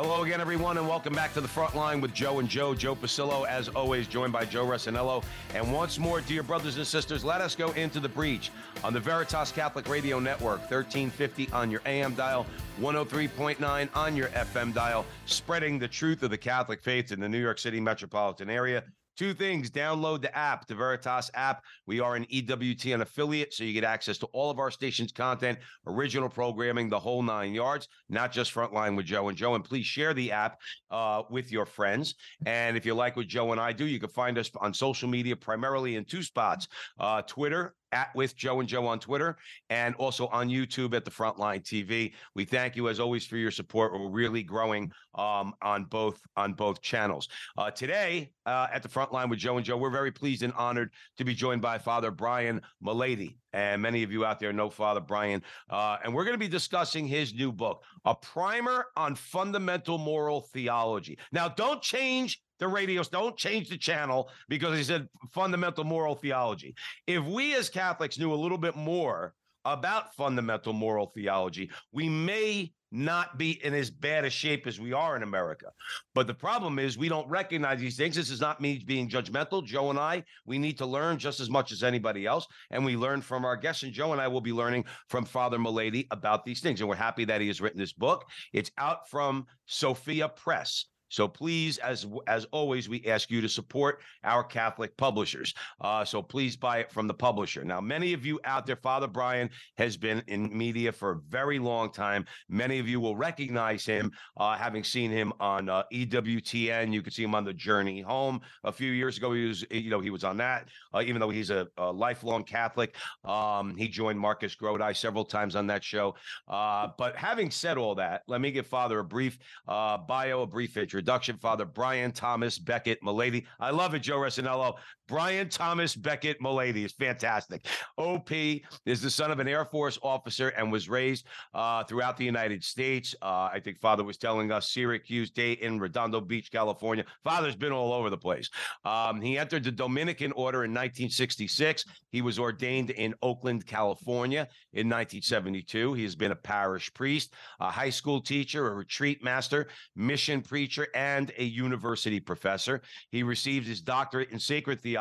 Hello again, everyone, and welcome back to the front line with Joe and Joe. Joe Pasillo, as always, joined by Joe Resinello. And once more, dear brothers and sisters, let us go into the breach on the Veritas Catholic Radio Network, 1350 on your AM dial, 103.9 on your FM dial, spreading the truth of the Catholic faith in the New York City metropolitan area. Two things download the app, the Veritas app. We are an EWTN affiliate, so you get access to all of our station's content, original programming, the whole nine yards, not just Frontline with Joe and Joe. And please share the app uh, with your friends. And if you like what Joe and I do, you can find us on social media primarily in two spots uh, Twitter at with Joe and Joe on Twitter and also on YouTube at the Frontline TV. We thank you as always for your support. We're really growing um, on both on both channels. Uh, today uh, at the Frontline with Joe and Joe, we're very pleased and honored to be joined by Father Brian Mullady. And many of you out there know Father Brian. Uh, and we're going to be discussing his new book, A Primer on Fundamental Moral Theology. Now, don't change the radios. Don't change the channel because he said fundamental moral theology. If we as Catholics knew a little bit more about fundamental moral theology, we may not be in as bad a shape as we are in America. But the problem is we don't recognize these things. This is not me being judgmental. Joe and I, we need to learn just as much as anybody else. And we learn from our guests. And Joe and I will be learning from Father Mullady about these things. And we're happy that he has written this book. It's out from Sophia Press. So please, as as always, we ask you to support our Catholic publishers. Uh, so please buy it from the publisher. Now, many of you out there, Father Brian has been in media for a very long time. Many of you will recognize him, uh, having seen him on uh, EWTN. You could see him on the Journey Home a few years ago. He was, you know, he was on that. Uh, even though he's a, a lifelong Catholic, um, he joined Marcus Grodi several times on that show. Uh, but having said all that, let me give Father a brief uh, bio, a brief intro introduction, Father Brian Thomas Beckett Mullady. I love it, Joe Resinello. Brian Thomas Beckett Mullady is fantastic. OP is the son of an Air Force officer and was raised uh, throughout the United States. Uh, I think Father was telling us Syracuse, Dayton, Redondo Beach, California. Father's been all over the place. Um, he entered the Dominican order in 1966. He was ordained in Oakland, California in 1972. He has been a parish priest, a high school teacher, a retreat master, mission preacher, and a university professor. He received his doctorate in sacred theology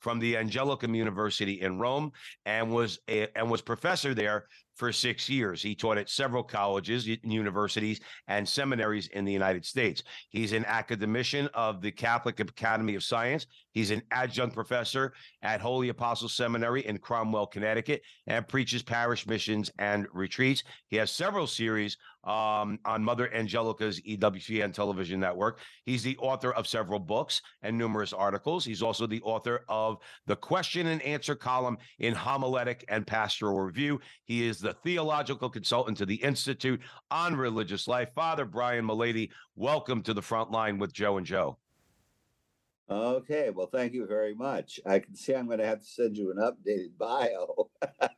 from the Angelicum University in Rome and was a, and was professor there for six years. He taught at several colleges, universities, and seminaries in the United States. He's an academician of the Catholic Academy of Science. He's an adjunct professor at Holy Apostle Seminary in Cromwell, Connecticut, and preaches parish missions and retreats. He has several series um, on Mother Angelica's EWTN television network. He's the author of several books and numerous articles. He's also the author of the question and answer column in Homiletic and Pastoral Review. He is the theological consultant to the Institute on Religious Life. Father Brian Mullady, welcome to the front line with Joe and Joe. Okay, well, thank you very much. I can see I'm going to have to send you an updated bio.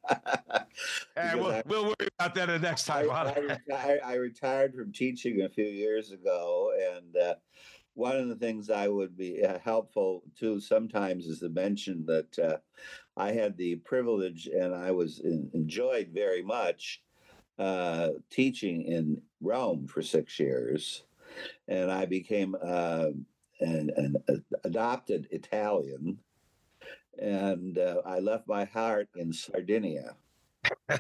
hey, we'll, I, we'll, worry about that the next time. I, I, I, retired from teaching a few years ago, and uh, one of the things I would be uh, helpful to sometimes is to mention that uh, I had the privilege and I was in, enjoyed very much uh, teaching in Rome for six years, and I became uh, an, an adopted Italian, and uh, I left my heart in Sardinia.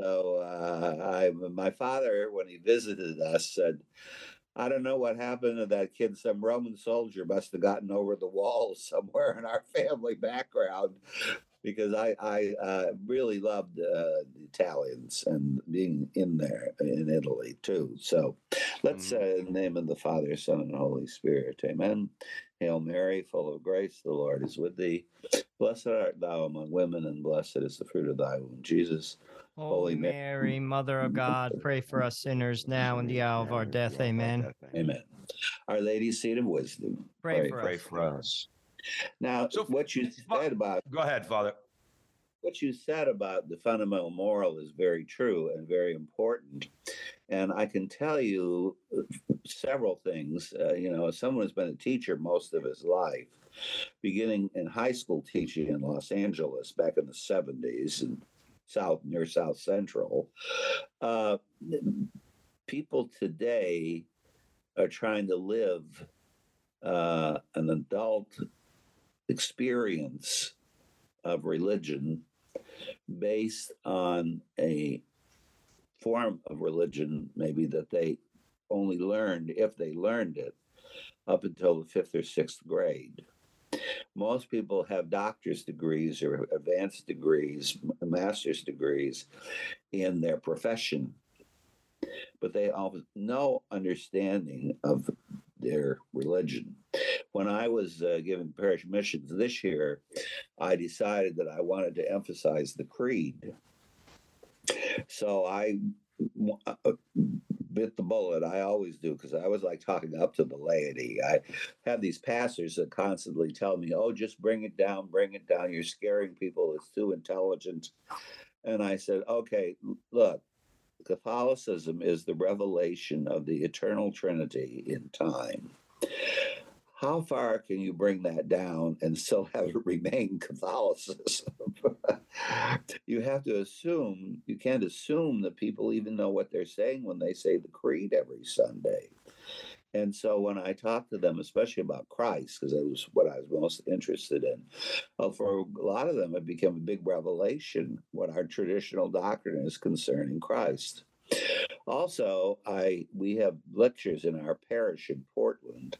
so uh, I, my father, when he visited us, said, I don't know what happened to that kid. Some Roman soldier must have gotten over the wall somewhere in our family background because I, I uh, really loved uh, the Italians and being in there in Italy too. So let's uh, in the name of the Father, Son, and Holy Spirit. Amen. Hail Mary, full of grace, the Lord is with thee. Blessed art thou among women, and blessed is the fruit of thy womb, Jesus. Holy Holy Mary, Mother of God, pray for us sinners now and the hour of our death. Amen. Amen. Our Lady's seat of wisdom. Pray for Pray us. for us. Now, So, what you said about Go ahead, Father. what you said about the fundamental moral is very true and very important. And I can tell you uh, several things. Uh, you know, as someone who's been a teacher most of his life, beginning in high school teaching in Los Angeles back in the 70s and South near South Central, uh, people today are trying to live uh, an adult experience of religion based on a form of religion, maybe that they only learned, if they learned it, up until the fifth or sixth grade. Most people have doctor's degrees or advanced degrees, master's degrees in their profession, but they have no understanding of their religion. When I was uh, given parish missions this year, I decided that I wanted to emphasize the creed. So I Uh, uh, bit the bullet. I always do because I always like talking up to the laity. I have these pastors that constantly tell me, "Oh, just bring it down, bring it down. You're scaring people. It's too intelligent." And I said, "Okay, look." Catholicism is the revelation of the eternal Trinity in time. How far can you bring that down and still have it remain Catholicism? you have to assume, you can't assume that people even know what they're saying when they say the creed every Sunday. And so when I talk to them, especially about Christ, because that was what I was most interested in, well, for a lot of them, it became a big revelation what our traditional doctrine is concerning Christ. Also, I we have lectures in our parish in Portland,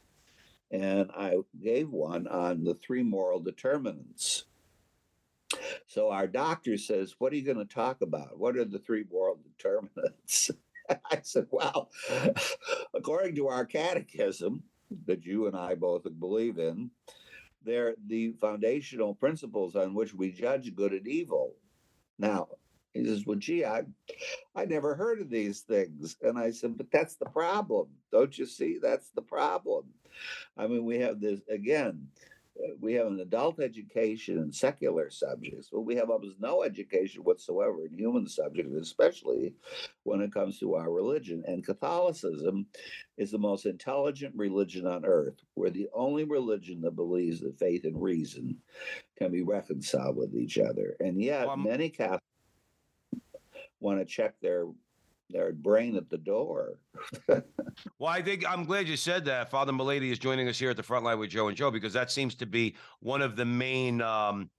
and I gave one on the three moral determinants. So our doctor says, What are you going to talk about? What are the three moral determinants? I said, Well, according to our catechism, that you and I both believe in, they're the foundational principles on which we judge good and evil. Now, he says, Well, gee, I, I never heard of these things. And I said, But that's the problem. Don't you see? That's the problem. I mean, we have this, again, uh, we have an adult education in secular subjects, but we have almost no education whatsoever in human subjects, especially when it comes to our religion. And Catholicism is the most intelligent religion on earth. We're the only religion that believes that faith and reason can be reconciled with each other. And yet, Well, many Catholics want to check their their brain at the door. Well, I think I'm glad you said that. Father Mullady is joining us here at the front line with Joe and Joe because that seems to be one of the main, um,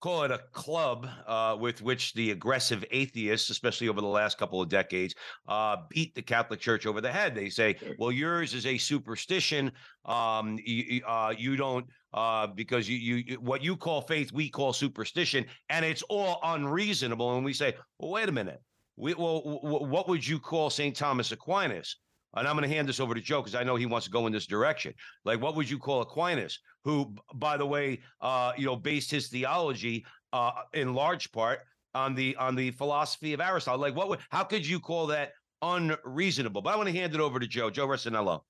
call it a club, uh, with which the aggressive atheists, especially over the last couple of decades, uh, beat the Catholic Church over the head. They say. "Well, yours is a superstition. Um, you, uh, you don't." Uh, because you, you, what you call faith, we call superstition, and it's all unreasonable. And we say, well, wait a minute. We, well, what would you call St. Thomas Aquinas? And I'm going to hand this over to Joe because I know he wants to go in this direction. Like, what would you call Aquinas, who, by the way, uh, you know, based his theology uh, in large part on the on the philosophy of Aristotle? Like, what would how could you call that unreasonable? But I want to hand it over to Joe, Joe Rossinello.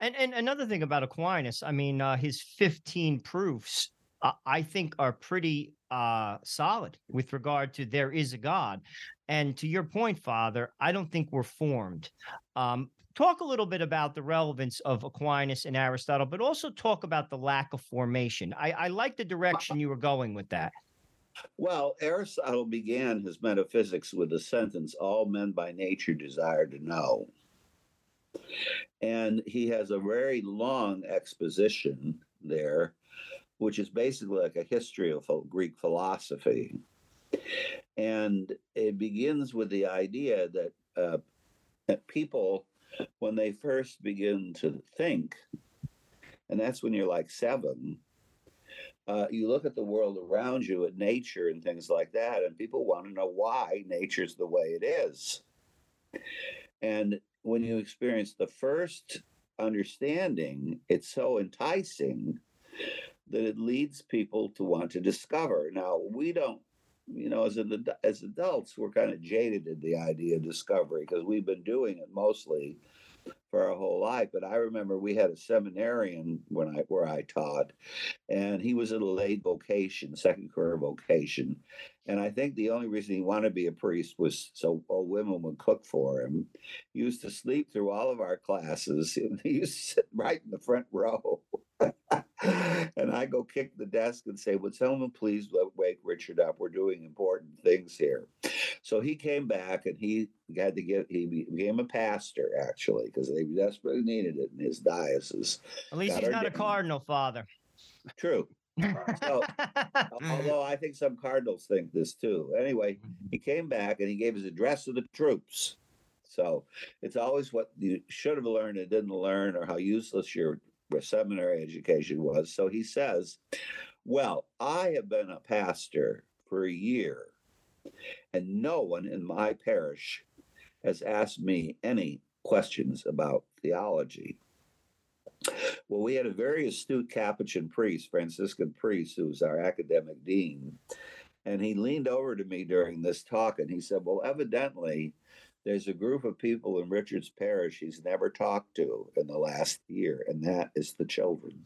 And and another thing about Aquinas, I mean, uh, his 15 proofs, uh, I think, are pretty uh, solid with regard to there is a God. And to your point, Father, I don't think we're formed. Um, talk a little bit about the relevance of Aquinas and Aristotle, but also talk about the lack of formation. I, I like the direction you were going with that. Well, Aristotle began his metaphysics with the sentence, All men by nature desire to know. And he has a very long exposition there, which is basically like a history of Greek philosophy. And it begins with the idea that, uh, that people, when they first begin to think, and that's when you're like seven, uh, you look at the world around you, at nature and things like that, and people want to know why nature's the way it is. And when you experience the first understanding, it's so enticing that it leads people to want to discover. Now, we don't you know, as an, as adults, we're kind of jaded in the idea of discovery because we've been doing it mostly for our whole life. But I remember we had a seminarian when I where I taught, and he was in a late vocation, second career vocation. And I think the only reason he wanted to be a priest was so old women would cook for him. He used to sleep through all of our classes. And He used to sit right in the front row. And I go kick the desk and say, Would someone please wake Richard up? We're doing important things here. So he came back and he had to get, he became a pastor actually, because they desperately needed it in his diocese. At least Got he's not a cardinal, father. True. So, although I think some cardinals think this too. Anyway, he came back and he gave his address to the troops. So it's always what you should have learned and didn't learn, or how useless your seminary education was. So he says, Well, I have been a pastor for a year, and no one in my parish has asked me any questions about theology. Well, we had a very astute Capuchin priest, Franciscan priest, who was our academic dean. And he leaned over to me during this talk and he said, Well, evidently, there's a group of people in Richard's parish he's never talked to in the last year, and that is the children.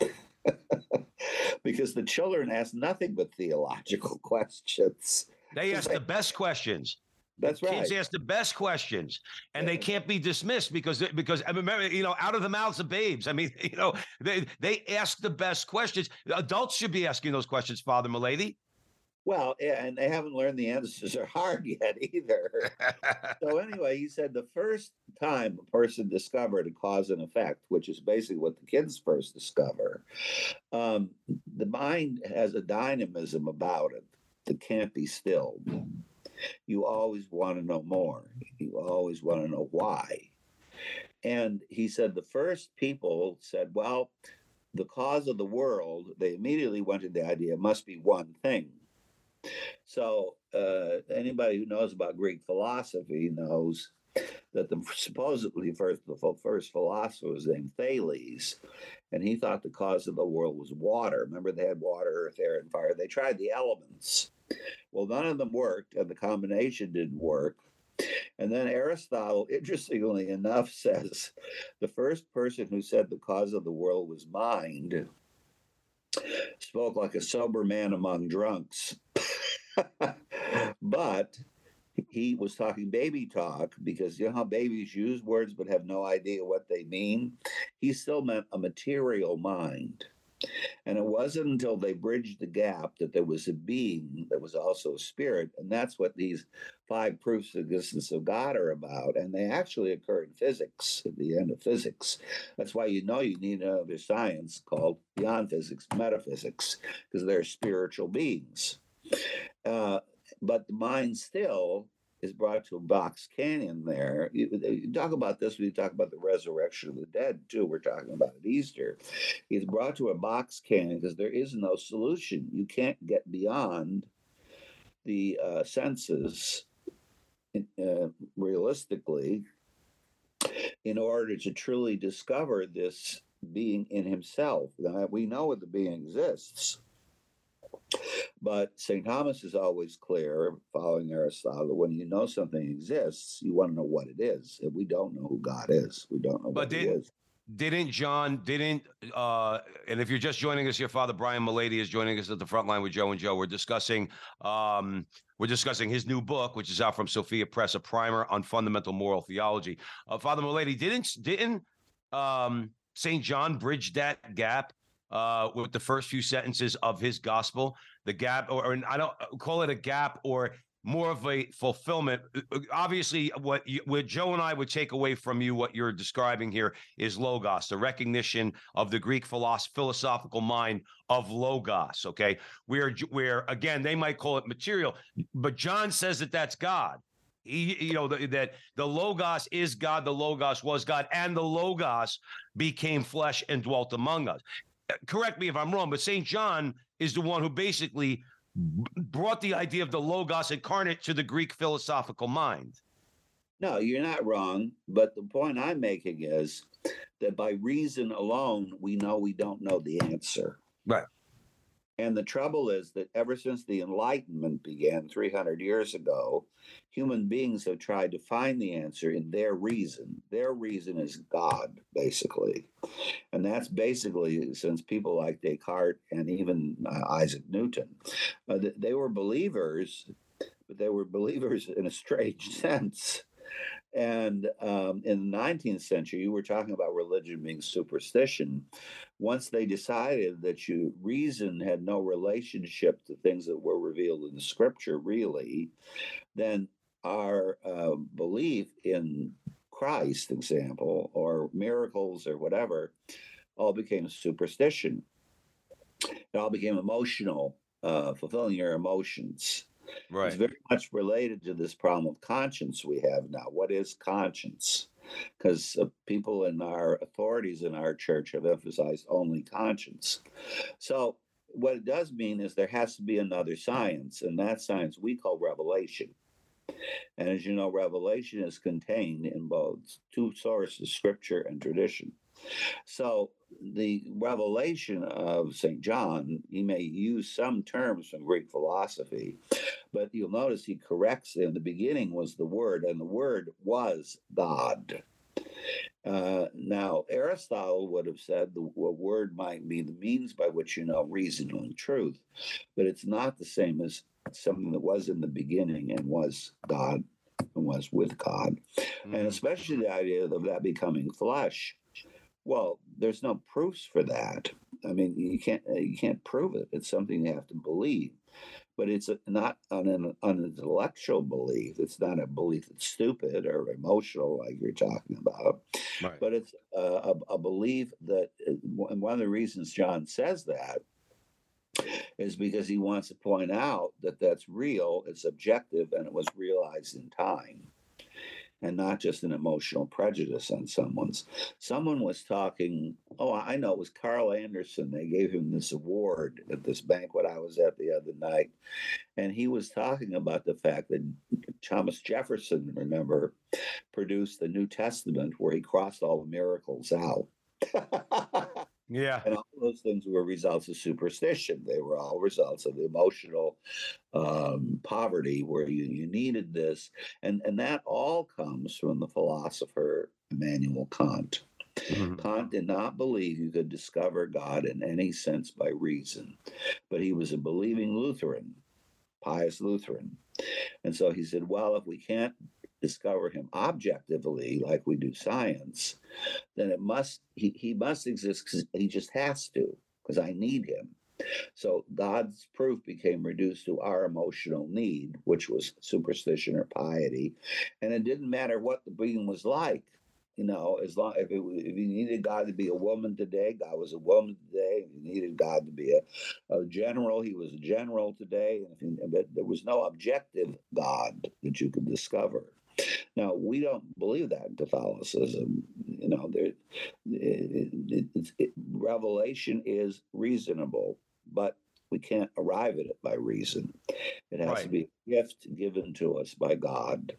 because the children ask nothing but theological questions. They ask the best questions. That's right. Kids ask the best questions, and they can't be dismissed because because I remember you know out of the mouths of babes. I mean you know they they ask the best questions. Adults should be asking those questions, Father Mullady. Well, yeah, and they haven't learned the answers are hard yet either. so anyway, he said the first time a person discovered a cause and effect, which is basically what the kids first discover, um, the mind has a dynamism about it that can't be stilled. You always want to know more. You always want to know why. And he said the first people said, well, the cause of the world, they immediately went to the idea must be one thing. So uh, anybody who knows about Greek philosophy knows that the supposedly first the first philosopher was named Thales, and he thought the cause of the world was water. Remember, they had water, earth, air, and fire. They tried the elements. Well, none of them worked, and the combination didn't work. And then Aristotle, interestingly enough, says the first person who said the cause of the world was mind spoke like a sober man among drunks. but he was talking baby talk because you know how babies use words but have no idea what they mean? He still meant a material mind. And it wasn't until they bridged the gap that there was a being that was also a spirit. And that's what these five proofs of the existence of God are about. And they actually occur in physics at the end of physics. That's why you know you need another science called beyond physics, metaphysics, because they're spiritual beings. Uh, but the mind still is brought to a box canyon there. You, you talk about this when you talk about the resurrection of the dead, too. We're talking about at Easter. He's brought to a box canyon because there is no solution. You can't get beyond the uh, senses uh, realistically in order to truly discover this being in himself. Now, we know that the being exists. But St. Thomas is always clear, following Aristotle, when you know something exists, you want to know what it is. And we don't know who God is. We don't know But what did- is. Didn't John? Didn't? uh And if you're just joining us here, Father Brian Mullady is joining us at the front line with Joe and Joe. We're discussing. um We're discussing his new book, which is out from Sophia Press, a primer on fundamental moral theology. Uh, Father Mullady, didn't didn't um Saint John bridge that gap uh with the first few sentences of his gospel? The gap, or, or I don't call it a gap, or more of a fulfillment. Uh, Obviously, what you, what Joe and I would take away from you, what you're describing here, is logos, the recognition of the Greek philosoph- philosophical mind of logos. Okay, where where again they might call it material, but John says that that's God. He, you know the, that the logos is God, the logos was God, and the logos became flesh and dwelt among us. Correct me if I'm wrong, but Saint John is the one who basically brought the idea of the logos incarnate to the Greek philosophical mind. No, you're not wrong. But the point I'm making is that by reason alone, we know we don't know the answer. Right. And the trouble is that ever since the Enlightenment began 300 years ago, human beings have tried to find the answer in their reason. Their reason is God, basically. And that's basically since people like Descartes and even uh, Isaac Newton, uh, they were believers, but they were believers in a strange sense. And um, in the 19th century, you were talking about religion being superstition. Once they decided that you reason had no relationship to things that were revealed in the scripture, really, then our uh, belief in Christ, example, or miracles or whatever, all became superstition. It all became emotional, uh, fulfilling your emotions. Right. It's very much related to this problem of conscience we have now. What is conscience? Because uh, people in our authorities in our church have emphasized only conscience. So, what it does mean is there has to be another science, and that science we call revelation. And as you know, revelation is contained in both two sources, scripture and tradition. So the revelation of St. John, he may use some terms from Greek philosophy, but you'll notice he corrects in the beginning was the Word, and the Word was God. Uh, now, Aristotle would have said the word might be the means by which you know reason and truth, but it's not the same as something that was in the beginning and was God and was with God. Mm-hmm. And especially the idea of that becoming flesh. Well, there's no proofs for that. I mean, you can't uh, you can't prove it. It's something you have to believe, but it's not an, an, an intellectual belief. It's not a belief that's stupid or emotional, like you're talking about. Right. But it's a, a, a belief that, uh, and one of the reasons John says that is because he wants to point out that that's real, it's objective, and it was realized in time and not just an emotional prejudice on someone's. Someone was talking, oh, I know it was Carl Anderson. They gave him this award at this banquet I was at the other night. And he was talking about the fact that Thomas Jefferson, remember, produced the New Testament where he crossed all the miracles out. Yeah. And all those things were results of superstition. They were all results of emotional um, poverty where you, you needed this. And, and that all comes from the philosopher Immanuel Kant. Mm-hmm. Kant did not believe you could discover God in any sense by reason, but he was a believing Lutheran, pious Lutheran. And so he said, well, if we can't discover him objectively like we do science then it must he, he must exist because he just has to because i need him so god's proof became reduced to our emotional need which was superstition or piety and it didn't matter what the being was like you know, as long if it, if you needed God to be a woman today, God was a woman today. If you needed God to be a, a general, he was a general today. And if but there was no objective God that you could discover. Now we don't believe that in Catholicism. You know, there, it, it, it, revelation is reasonable, but we can't arrive at it by reason. It has right. to be a gift given to us by God.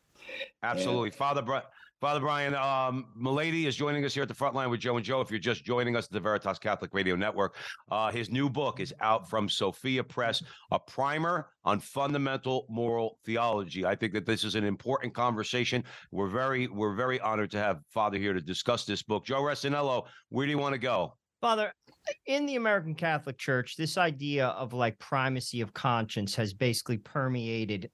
Absolutely, and, Father. Br- Father Brian, um, Mullady is joining us here at the front line with Joe and Joe. If you're just joining us at the Veritas Catholic Radio Network, uh, his new book is out from Sophia Press, a primer on fundamental moral theology. I think that this is an important conversation. We're very, we're very honored to have Father here to discuss this book. Joe Resinello, where do you want to go? Father, in the American Catholic Church, this idea of like primacy of conscience has basically permeated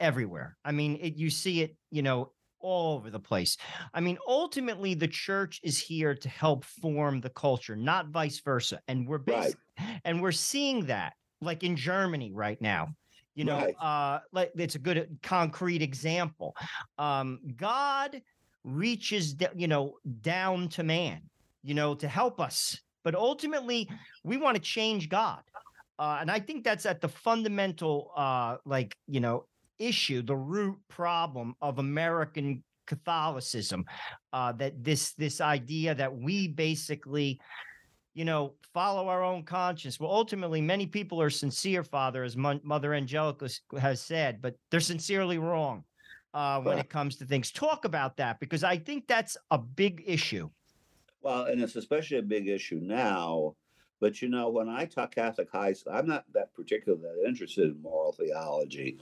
everywhere. I mean, it, you see it, you know, all over the place. I mean, ultimately, the church is here to help form the culture, not vice versa. And we're right. and we're seeing that, like in Germany right now. You know, right. uh, like it's a good concrete example. Um, God reaches, you know, down to man, you know, to help us. But ultimately, we want to change God. Uh, and I think that's at the fundamental, uh, like, you know, issue, the root problem of American Catholicism, uh, that this this idea that we basically, you know, follow our own conscience. Well, ultimately, many people are sincere, Father, as Mother Angelica has said, but they're sincerely wrong uh, when it comes to things. Talk about that because I think that's a big issue. Well, and it's especially a big issue now But you know, when I taught Catholic high school, I'm not that particularly that interested in moral theology.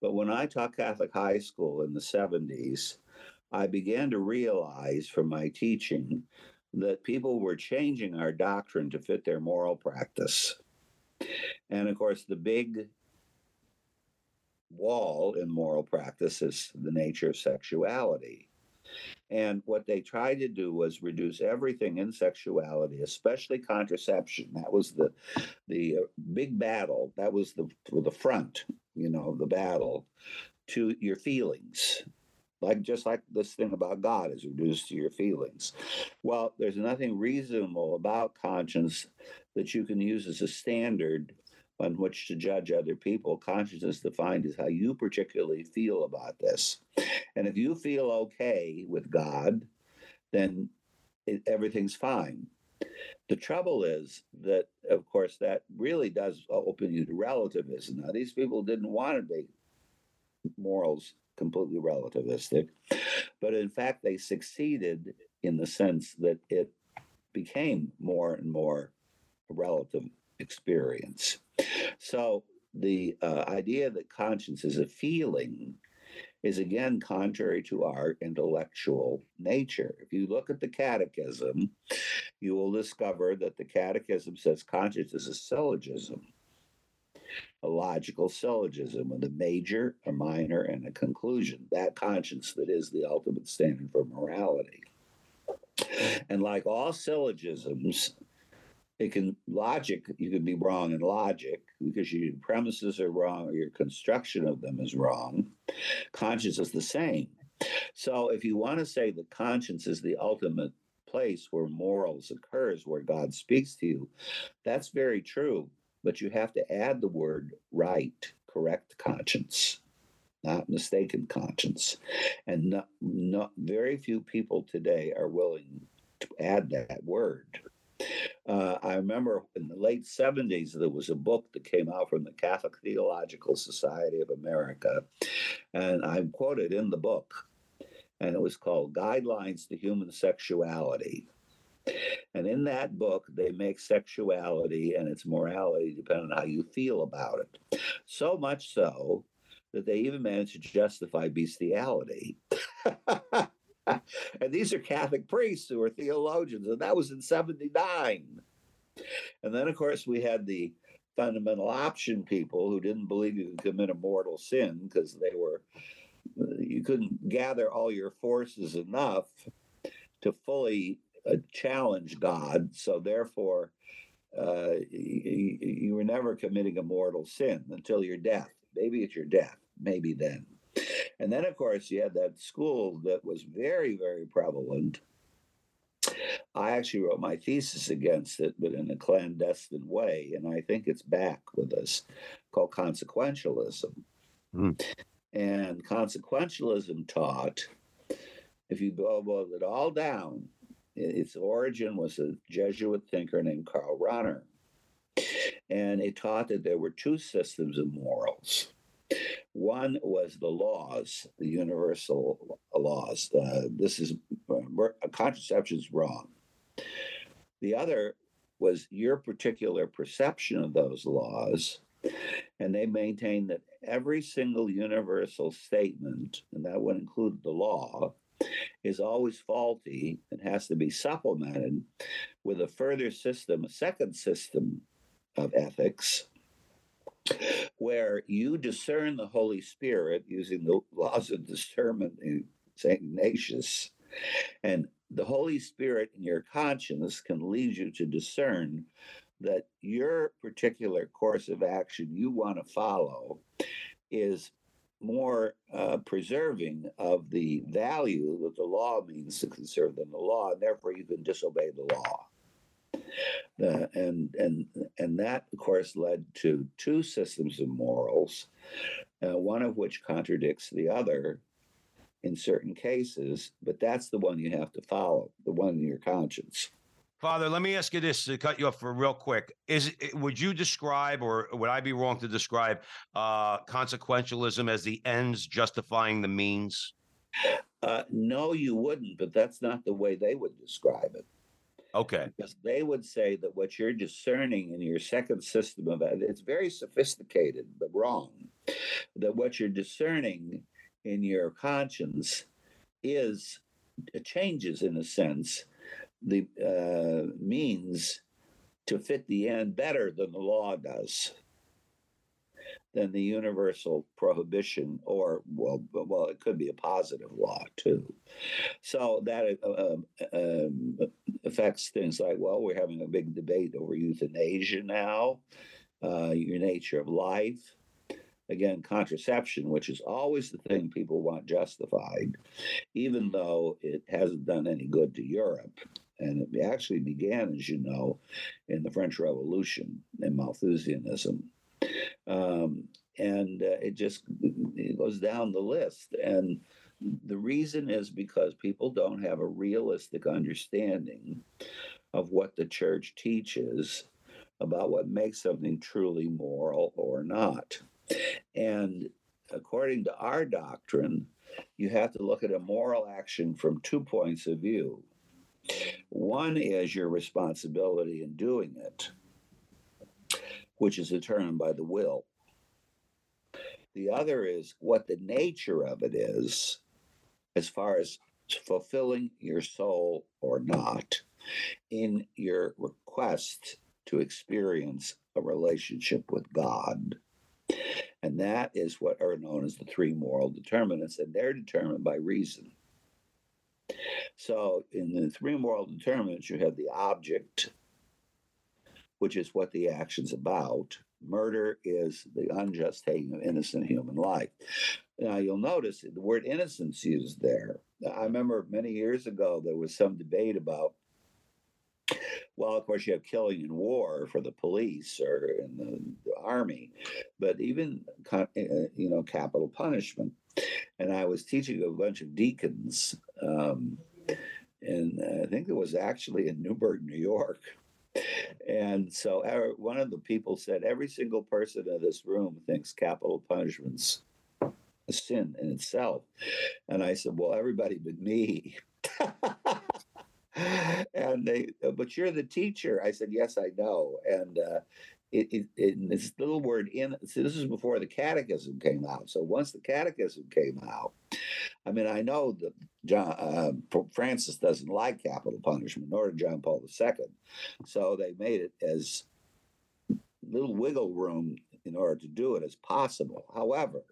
But when I taught Catholic high school in the 70s, I began to realize from my teaching that people were changing our doctrine to fit their moral practice. And of course, the big wall in moral practice is the nature of sexuality. And what they tried to do was reduce everything in sexuality, especially contraception. That was the the uh, big battle. That was the the front, you know, the battle to your feelings. Like just like this thing about God is reduced to your feelings. Well, there's nothing reasonable about conscience that you can use as a standard on which to judge other people. Consciousness defined as how you particularly feel about this. And if you feel okay with God, then it, everything's fine. The trouble is that, of course, that really does open you to relativism. Now, these people didn't want to be morals completely relativistic, but in fact, they succeeded in the sense that it became more and more a relative experience. So the uh, idea that conscience is a feeling is again contrary to our intellectual nature. If you look at the catechism, you will discover that the catechism says conscience is a syllogism, a logical syllogism with a major, a minor, and a conclusion. That conscience that is the ultimate standard for morality. And like all syllogisms, it can logic you can be wrong in logic because your premises are wrong or your construction of them is wrong. Conscience is the same. So if you want to say that conscience is the ultimate place where morals occurs where god speaks to you that's very true but you have to add the word right correct conscience not mistaken conscience. And not, not very few people today are willing to add that word uh, I remember in the late 70s, there was a book that came out from the Catholic Theological Society of America, and I'm quoted in the book, and it was called Guidelines to Human Sexuality. And in that book, they make sexuality and its morality depend on how you feel about it. So much so that they even managed to justify bestiality. and these are Catholic priests who are theologians, and that was in 79. And then, of course, we had the fundamental option people who didn't believe you could commit a mortal sin because they were, you couldn't gather all your forces enough to fully uh, challenge God. So, therefore, uh, you, you were never committing a mortal sin until your death. Maybe it's your death, maybe then. And then, of course, you had that school that was very, very prevalent. I actually wrote my thesis against it, but in a clandestine way. And I think it's back with us called consequentialism. Mm. And consequentialism taught if you boil it all down, its origin was a Jesuit thinker named Karl Rahner. And it taught that there were two systems of morals one was the laws, the universal laws. Uh, this is uh, contraception is wrong. The other was your particular perception of those laws. And they maintain that every single universal statement, and that would include the law, is always faulty and has to be supplemented with a further system, a second system of ethics, where you discern the Holy Spirit using the laws of discernment in St. Ignatius. And the Holy Spirit in your conscience can lead you to discern that your particular course of action you want to follow is more uh, preserving of the value that the law means to conserve than the law, and therefore you can disobey the law. Uh, and and and that, of course, led to two systems of morals, uh, one of which contradicts the other in certain cases. But that's the one you have to follow, the one in your conscience. Father, let me ask you this to cut you off for real quick. Is would you describe, or would I be wrong to describe, uh, consequentialism as the ends justifying the means? Uh, no, you wouldn't, but that's not the way they would describe it. Okay. Because they would say that what you're discerning in your second system of it's very sophisticated but wrong. That what you're discerning in your conscience is changes in a sense the uh, means to fit the end better than the law does than the universal prohibition or well well it could be a positive law too. So that uh, um, affects things like well we're having a big debate over euthanasia now uh, your nature of life. Again contraception which is always the thing people want justified even though it hasn't done any good to europe. And it actually began as you know in the french revolution and malthusianism um, and uh, it just it goes down the list. And the reason is because people don't have a realistic understanding of what the church teaches about what makes something truly moral or not. And according to our doctrine you have to look at a moral action from two points of view. One is your responsibility in doing it which is determined by the will. The other is what the nature of it is, as far as fulfilling your soul or not, in your request to experience a relationship with God. And that is what are known as the three moral determinants, and they're determined by reason. So, in the three moral determinants, you have the object, which is what the action's about. Murder is the unjust taking of innocent human life. Now, you'll notice the word innocence used there. I remember many years ago there was some debate about, well, of course, you have killing in war for the police or in the, the army, but even, uh, you know, capital punishment. And I was teaching a bunch of deacons, um, and I think it was actually in Newburgh, New York and so our, one of the people said, every single person in this room thinks capital punishment's a sin in itself. And I said, well, everybody but me. and they, but you're the teacher. I said, yes, I know. And uh, it, this little word in this is before the catechism came out. So once the catechism came out i mean i know that john uh, francis doesn't like capital punishment nor did john paul ii so they made it as little wiggle room in order to do it as possible. However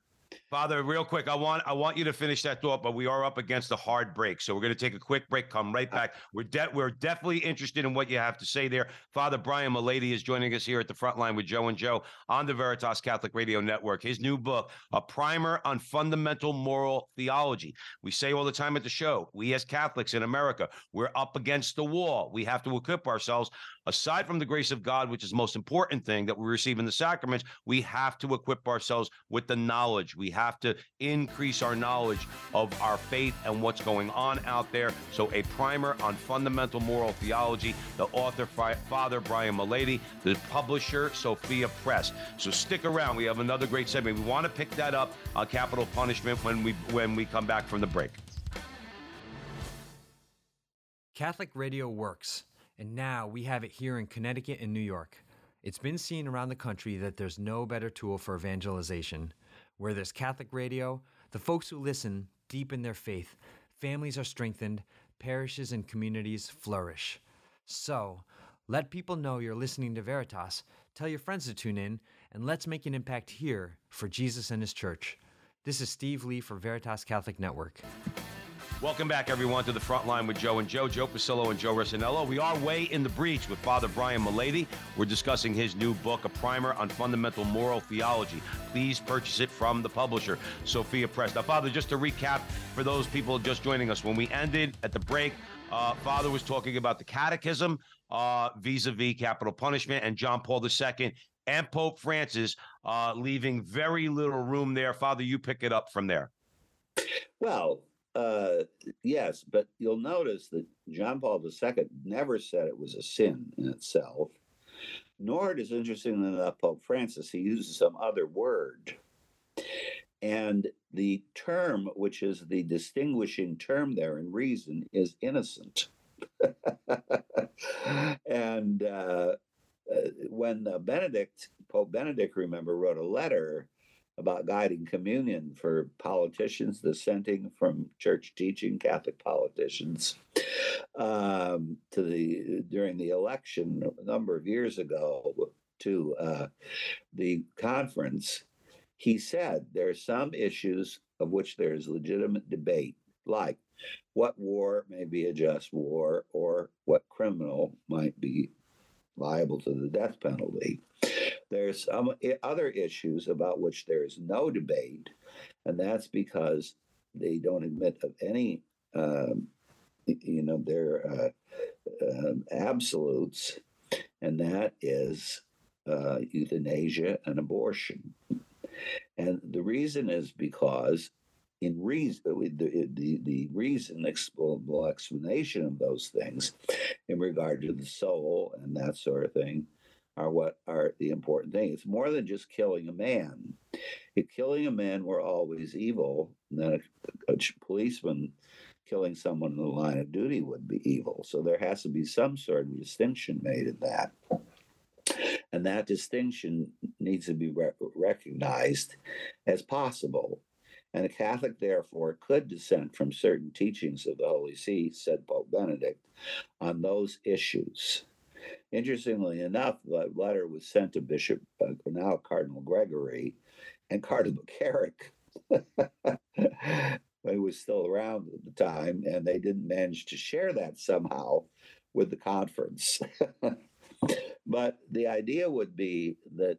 Father, real quick, I want I want you to finish that thought, but we are up against a hard break, so we're going to take a quick break. Come right back. We're de- we're definitely interested in what you have to say there. Father Brian Mullady is joining us here at the front line with Joe and Joe on the Veritas Catholic Radio Network. His new book, A Primer on Fundamental Moral Theology. We say all the time at the show, we as Catholics in America, we're up against the wall. We have to equip ourselves aside from the grace of God, which is the most important thing that we receive in the sacraments, we have to equip ourselves with the knowledge. We have to increase our knowledge of our faith and what's going on out there. So, a primer on fundamental moral theology, the author, Father Brian Mullady, the publisher, Sophia Press. So, stick around. We have another great segment. We want to pick that up on capital punishment when we when we come back from the break. Catholic radio works and now we have it here in Connecticut and New York. It's been seen around the country that there's no better tool for evangelization. Where there's Catholic radio, the folks who listen deepen their faith, families are strengthened, parishes and communities flourish. So, let people know you're listening to Veritas, tell your friends to tune in, and let's make an impact here for Jesus and His church. This is Steve Lee for Veritas Catholic Network. Welcome back, everyone, to the front line with Joe and Joe, Joe Pasillo and Joe Rossinello. We are way in the breach with Father Brian Mullady. We're discussing his new book, A Primer on Fundamental Moral Theology. Please purchase it from the publisher, Sophia Press. Now, Father, just to recap for those people just joining us, when we ended at the break, uh, Father was talking about the catechism vis a vis capital punishment and John Paul II and Pope Francis uh, leaving very little room there. Father, you pick it up from there. Well, uh, yes, but you'll notice that John Paul II never said it was a sin in itself, nor it is interestingly enough, Pope Francis. He uses some other word. And the term, which is the distinguishing term there in reason, is innocent. and uh, uh when uh, Benedict, Pope Benedict, remember, wrote a letter about guiding communion for politicians dissenting from church teaching, Catholic politicians, um, to the during the election a number of years ago to uh, the conference. He said there are some issues of which there is legitimate debate, like what war may be a just war or what criminal might be liable to the death penalty. There's some other issues about which there is no debate, and that's because they don't admit of any, um, you know, their uh, uh, absolutes, and that is uh, euthanasia and abortion. And the reason is because in reason the, the, the reasonable explanation of those things in regard to the soul and that sort of thing are what are the important thing. It's more than just killing a man. If killing a man were always evil, then a, a policeman killing someone in the line of duty would be evil. So there has to be some sort of distinction made in that. And that distinction needs to be re- recognized as possible. And a Catholic, therefore, could dissent from certain teachings of the Holy See, said Pope Benedict, on those issues. Interestingly enough, the letter was sent to Bishop, uh, now Cardinal Gregory, and Cardinal Carrick, who was still around at the time, and they didn't manage to share that somehow with the conference. but the idea would be that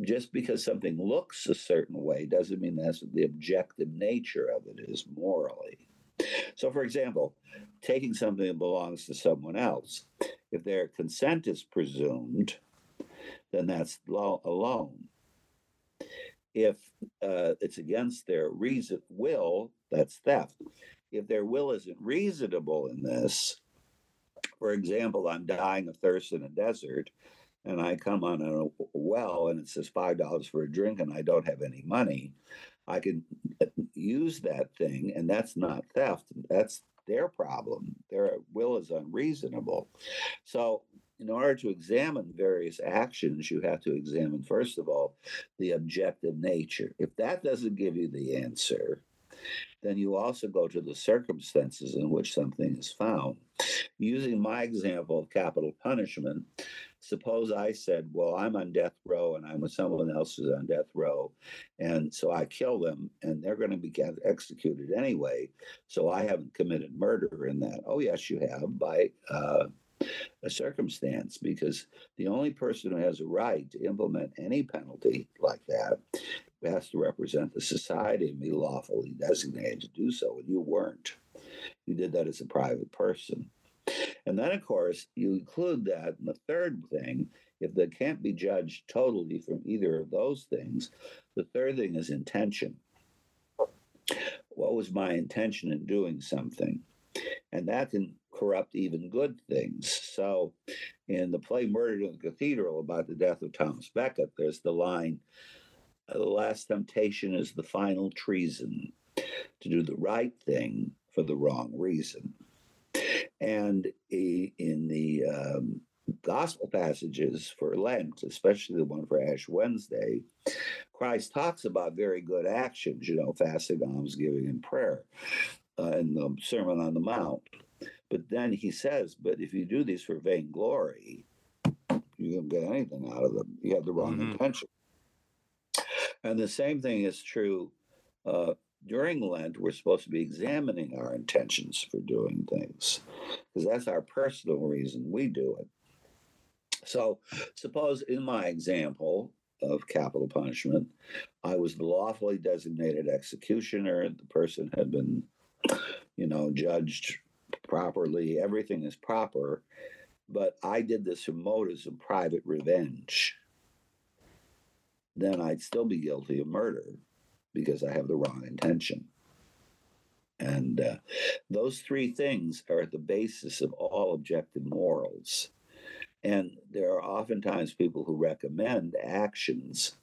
just because something looks a certain way doesn't mean that's the objective nature of it is morally. So, for example, taking something that belongs to someone else, if their consent is presumed, then that's lo- alone. If uh, it's against their reason will, that's theft. If their will isn't reasonable in this, for example, I'm dying of thirst in a desert, and I come on a well and it says five dollars for a drink, and I don't have any money. I can use that thing, and that's not theft. That's their problem. Their will is unreasonable. So, in order to examine various actions, you have to examine, first of all, the objective nature. If that doesn't give you the answer, then you also go to the circumstances in which something is found. Using my example of capital punishment, suppose I said, Well, I'm on death row and I'm with someone else who's on death row. And so I kill them and they're going to be executed anyway. So I haven't committed murder in that. Oh, yes, you have by uh, a circumstance because the only person who has a right to implement any penalty like that has to represent the society and be lawfully designated to do so. And you weren't. You did that as a private person. And then, of course, you include that in the third thing. If they can't be judged totally from either of those things, the third thing is intention. What was my intention in doing something? And that can corrupt even good things. So, in the play Murdered in the Cathedral about the death of Thomas Becket, there's the line The last temptation is the final treason to do the right thing for the wrong reason. And in the um, gospel passages for Lent, especially the one for Ash Wednesday, Christ talks about very good actions, you know, fasting, almsgiving, and prayer uh, in the Sermon on the Mount. But then he says, but if you do these for vainglory, you don't get anything out of them. You have the wrong mm-hmm. intention. And the same thing is true uh, during Lent, we're supposed to be examining our intentions for doing things because that's our personal reason we do it. So, suppose in my example of capital punishment, I was the lawfully designated executioner, the person had been, you know, judged properly, everything is proper, but I did this from motives of private revenge. Then I'd still be guilty of murder because I have the wrong intention. And uh, those three things are at the basis of all objective morals. And there are oftentimes people who recommend actions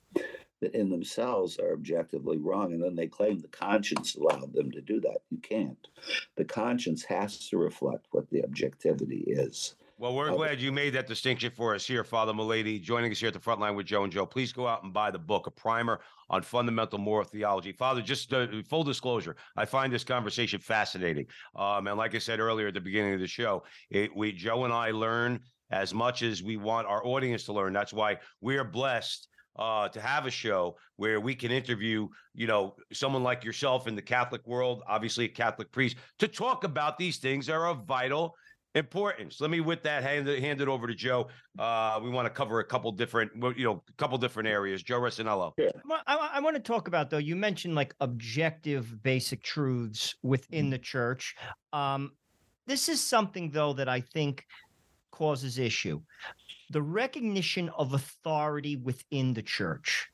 that in themselves are objectively wrong, and then they claim the conscience allowed them to do that. You can't. The conscience has to reflect what the objectivity is. Well, we're Okay. glad you made that distinction for us here, Father Mullady, joining us here at the front line with Joe and Joe. Please go out and buy the book, A Primer on Fundamental Moral Theology. Father, just uh, full disclosure, I find this conversation fascinating. Um, and like I said earlier at the beginning of the show, it, we Joe and I learn as much as we want our audience to learn. That's why we are blessed uh, to have a show where we can interview, you know, someone like yourself in the Catholic world, obviously a Catholic priest, to talk about these things that are of vital importance. Let me, with that, hand it, hand it over to Joe. Uh, we want to cover a couple different, you know, a couple different areas. Joe Resinello. I, want to talk about though. You mentioned like objective, basic truths within the church. Um, this is something though that I think causes issue: the recognition of authority within the church.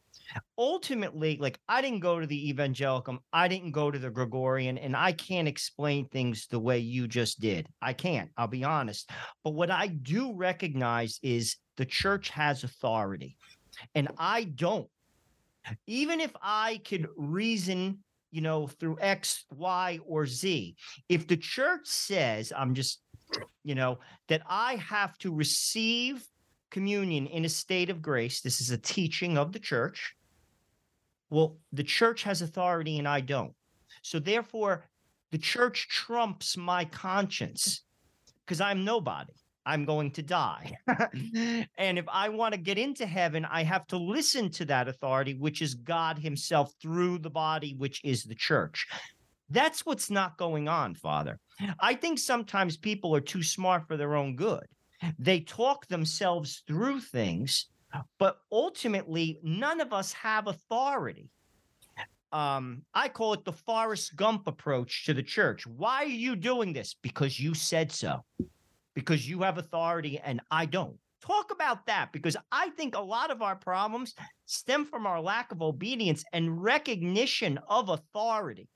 Ultimately, like I didn't go to the Angelicum, I didn't go to the Gregorian, and I can't explain things the way you just did. I can't. I'll be honest. But what I do recognize is the church has authority, and I don't even if I could reason, you know, through X, Y, or Z, if the church says, I'm just, you know, that I have to receive communion in a state of grace, this is a teaching of the church. Well, the church has authority and I don't. So therefore, the church trumps my conscience because I'm nobody. I'm going to die. and if I want to get into heaven, I have to listen to that authority, which is God Himself through the body, which is the church. That's what's not going on, Father. I think sometimes people are too smart for their own good. They talk themselves through things, but ultimately, none of us have authority. Um, I call it the Forrest Gump approach to the church. Why are you doing this? Because you said so because you have authority and I don't. Talk about that because I think a lot of our problems stem from our lack of obedience and recognition of authority.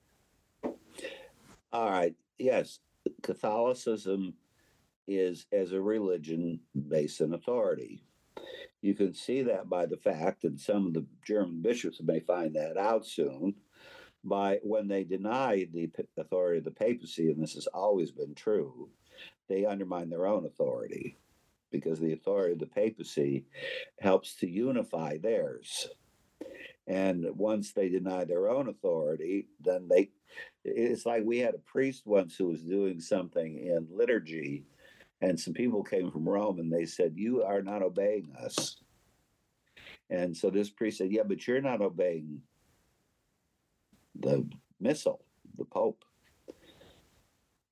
All right. Yes. Catholicism is, as a religion, based on authority. You can see that by the fact, and some of the German bishops may find that out soon, by when they deny the authority of the papacy, and this has always been true, they undermine their own authority because the authority of the papacy helps to unify theirs. And once they deny their own authority, then they, it's like we had a priest once who was doing something in liturgy, and some people came from Rome and they said, You are not obeying us. And so this priest said, Yeah, but you're not obeying the missal, the Pope.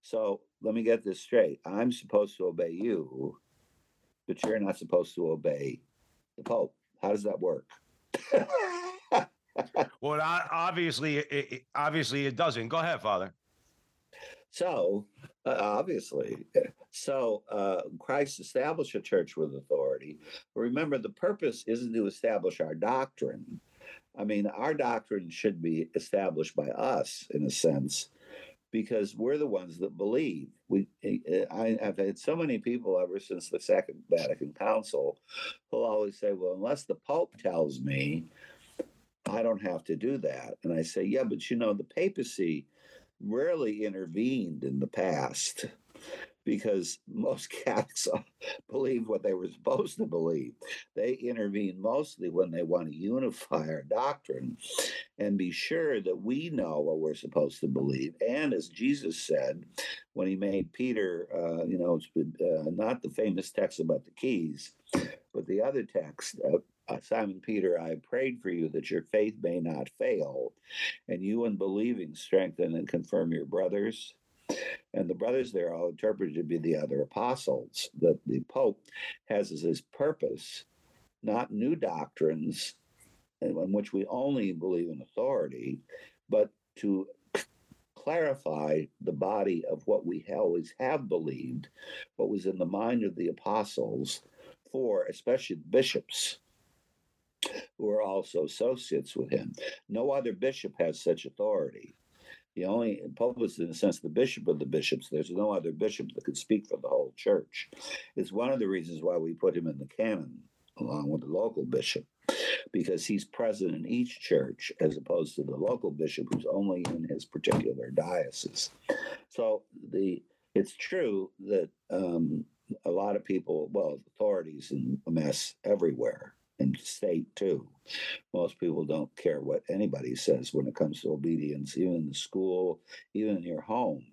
So let me get this straight. I'm supposed to obey you, but you're not supposed to obey the Pope. How does that work? Well, obviously, it, obviously, it doesn't. Go ahead, Father. So, uh, obviously, so uh, Christ established a church with authority. Remember, the purpose isn't to establish our doctrine. I mean, our doctrine should be established by us, in a sense, because we're the ones that believe. We, I, I've had so many people ever since the Second Vatican Council who'll always say, "Well, unless the Pope tells me, I don't have to do that." And I say, "Yeah, but you know, the papacy." Rarely intervened in the past because most Catholics believe what they were supposed to believe. They intervene mostly when they want to unify our doctrine and be sure that we know what we're supposed to believe. And as Jesus said when he made Peter, uh, you know, uh, not the famous text about the keys, but the other text. Uh, uh, Simon Peter, I prayed for you that your faith may not fail, and you in believing strengthen and confirm your brothers. And the brothers there are all interpreted to be the other apostles that the Pope has as his purpose, not new doctrines in which we only believe in authority, but to clarify the body of what we always have believed, what was in the mind of the apostles for especially bishops who are also associates with him. No other bishop has such authority. The only Pope is, in a sense, the bishop of the bishops. There's no other bishop that could speak for the whole church. It's one of the reasons why we put him in the canon along with the local bishop, because he's present in each church as opposed to the local bishop who's only in his particular diocese. So the it's true that um, a lot of people, well, authorities in a mess everywhere, the state too. Most people don't care what anybody says when it comes to obedience, even in the school, even in your home.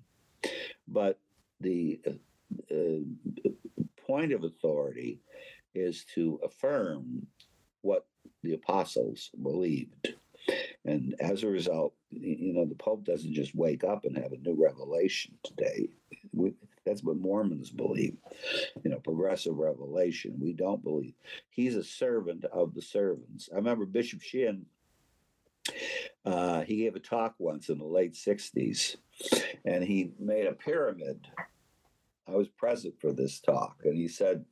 But the uh, uh, point of authority is to affirm what the apostles believed. And as a result, you know, the Pope doesn't just wake up and have a new revelation today. We, that's what Mormons believe, you know, progressive revelation. We don't believe. He's a servant of the servants. I remember Bishop Sheen, uh, he gave a talk once in the late 60s, and he made a pyramid. I was present for this talk, and he said,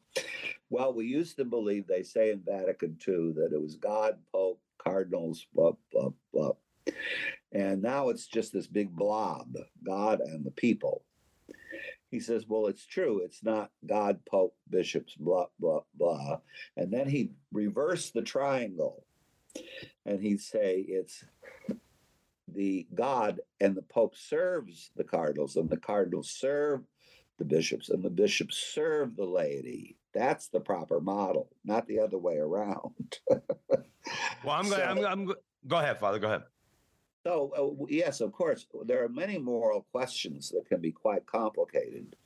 Well, we used to believe, they say in Vatican II, that it was God, Pope, cardinals, blah, blah, blah. And now it's just this big blob, God and the people. He says, Well, it's true. It's not God, Pope, bishops, blah, blah, blah. And then he'd reverse the triangle and he'd say, It's the God and the Pope serves the cardinals, and the cardinals serve the bishops, and the bishops serve the laity. That's the proper model, not the other way around. Well, I'm going. So- I'm, I'm. go- Go ahead, Father. Go ahead. So, uh, yes, of course, there are many moral questions that can be quite complicated.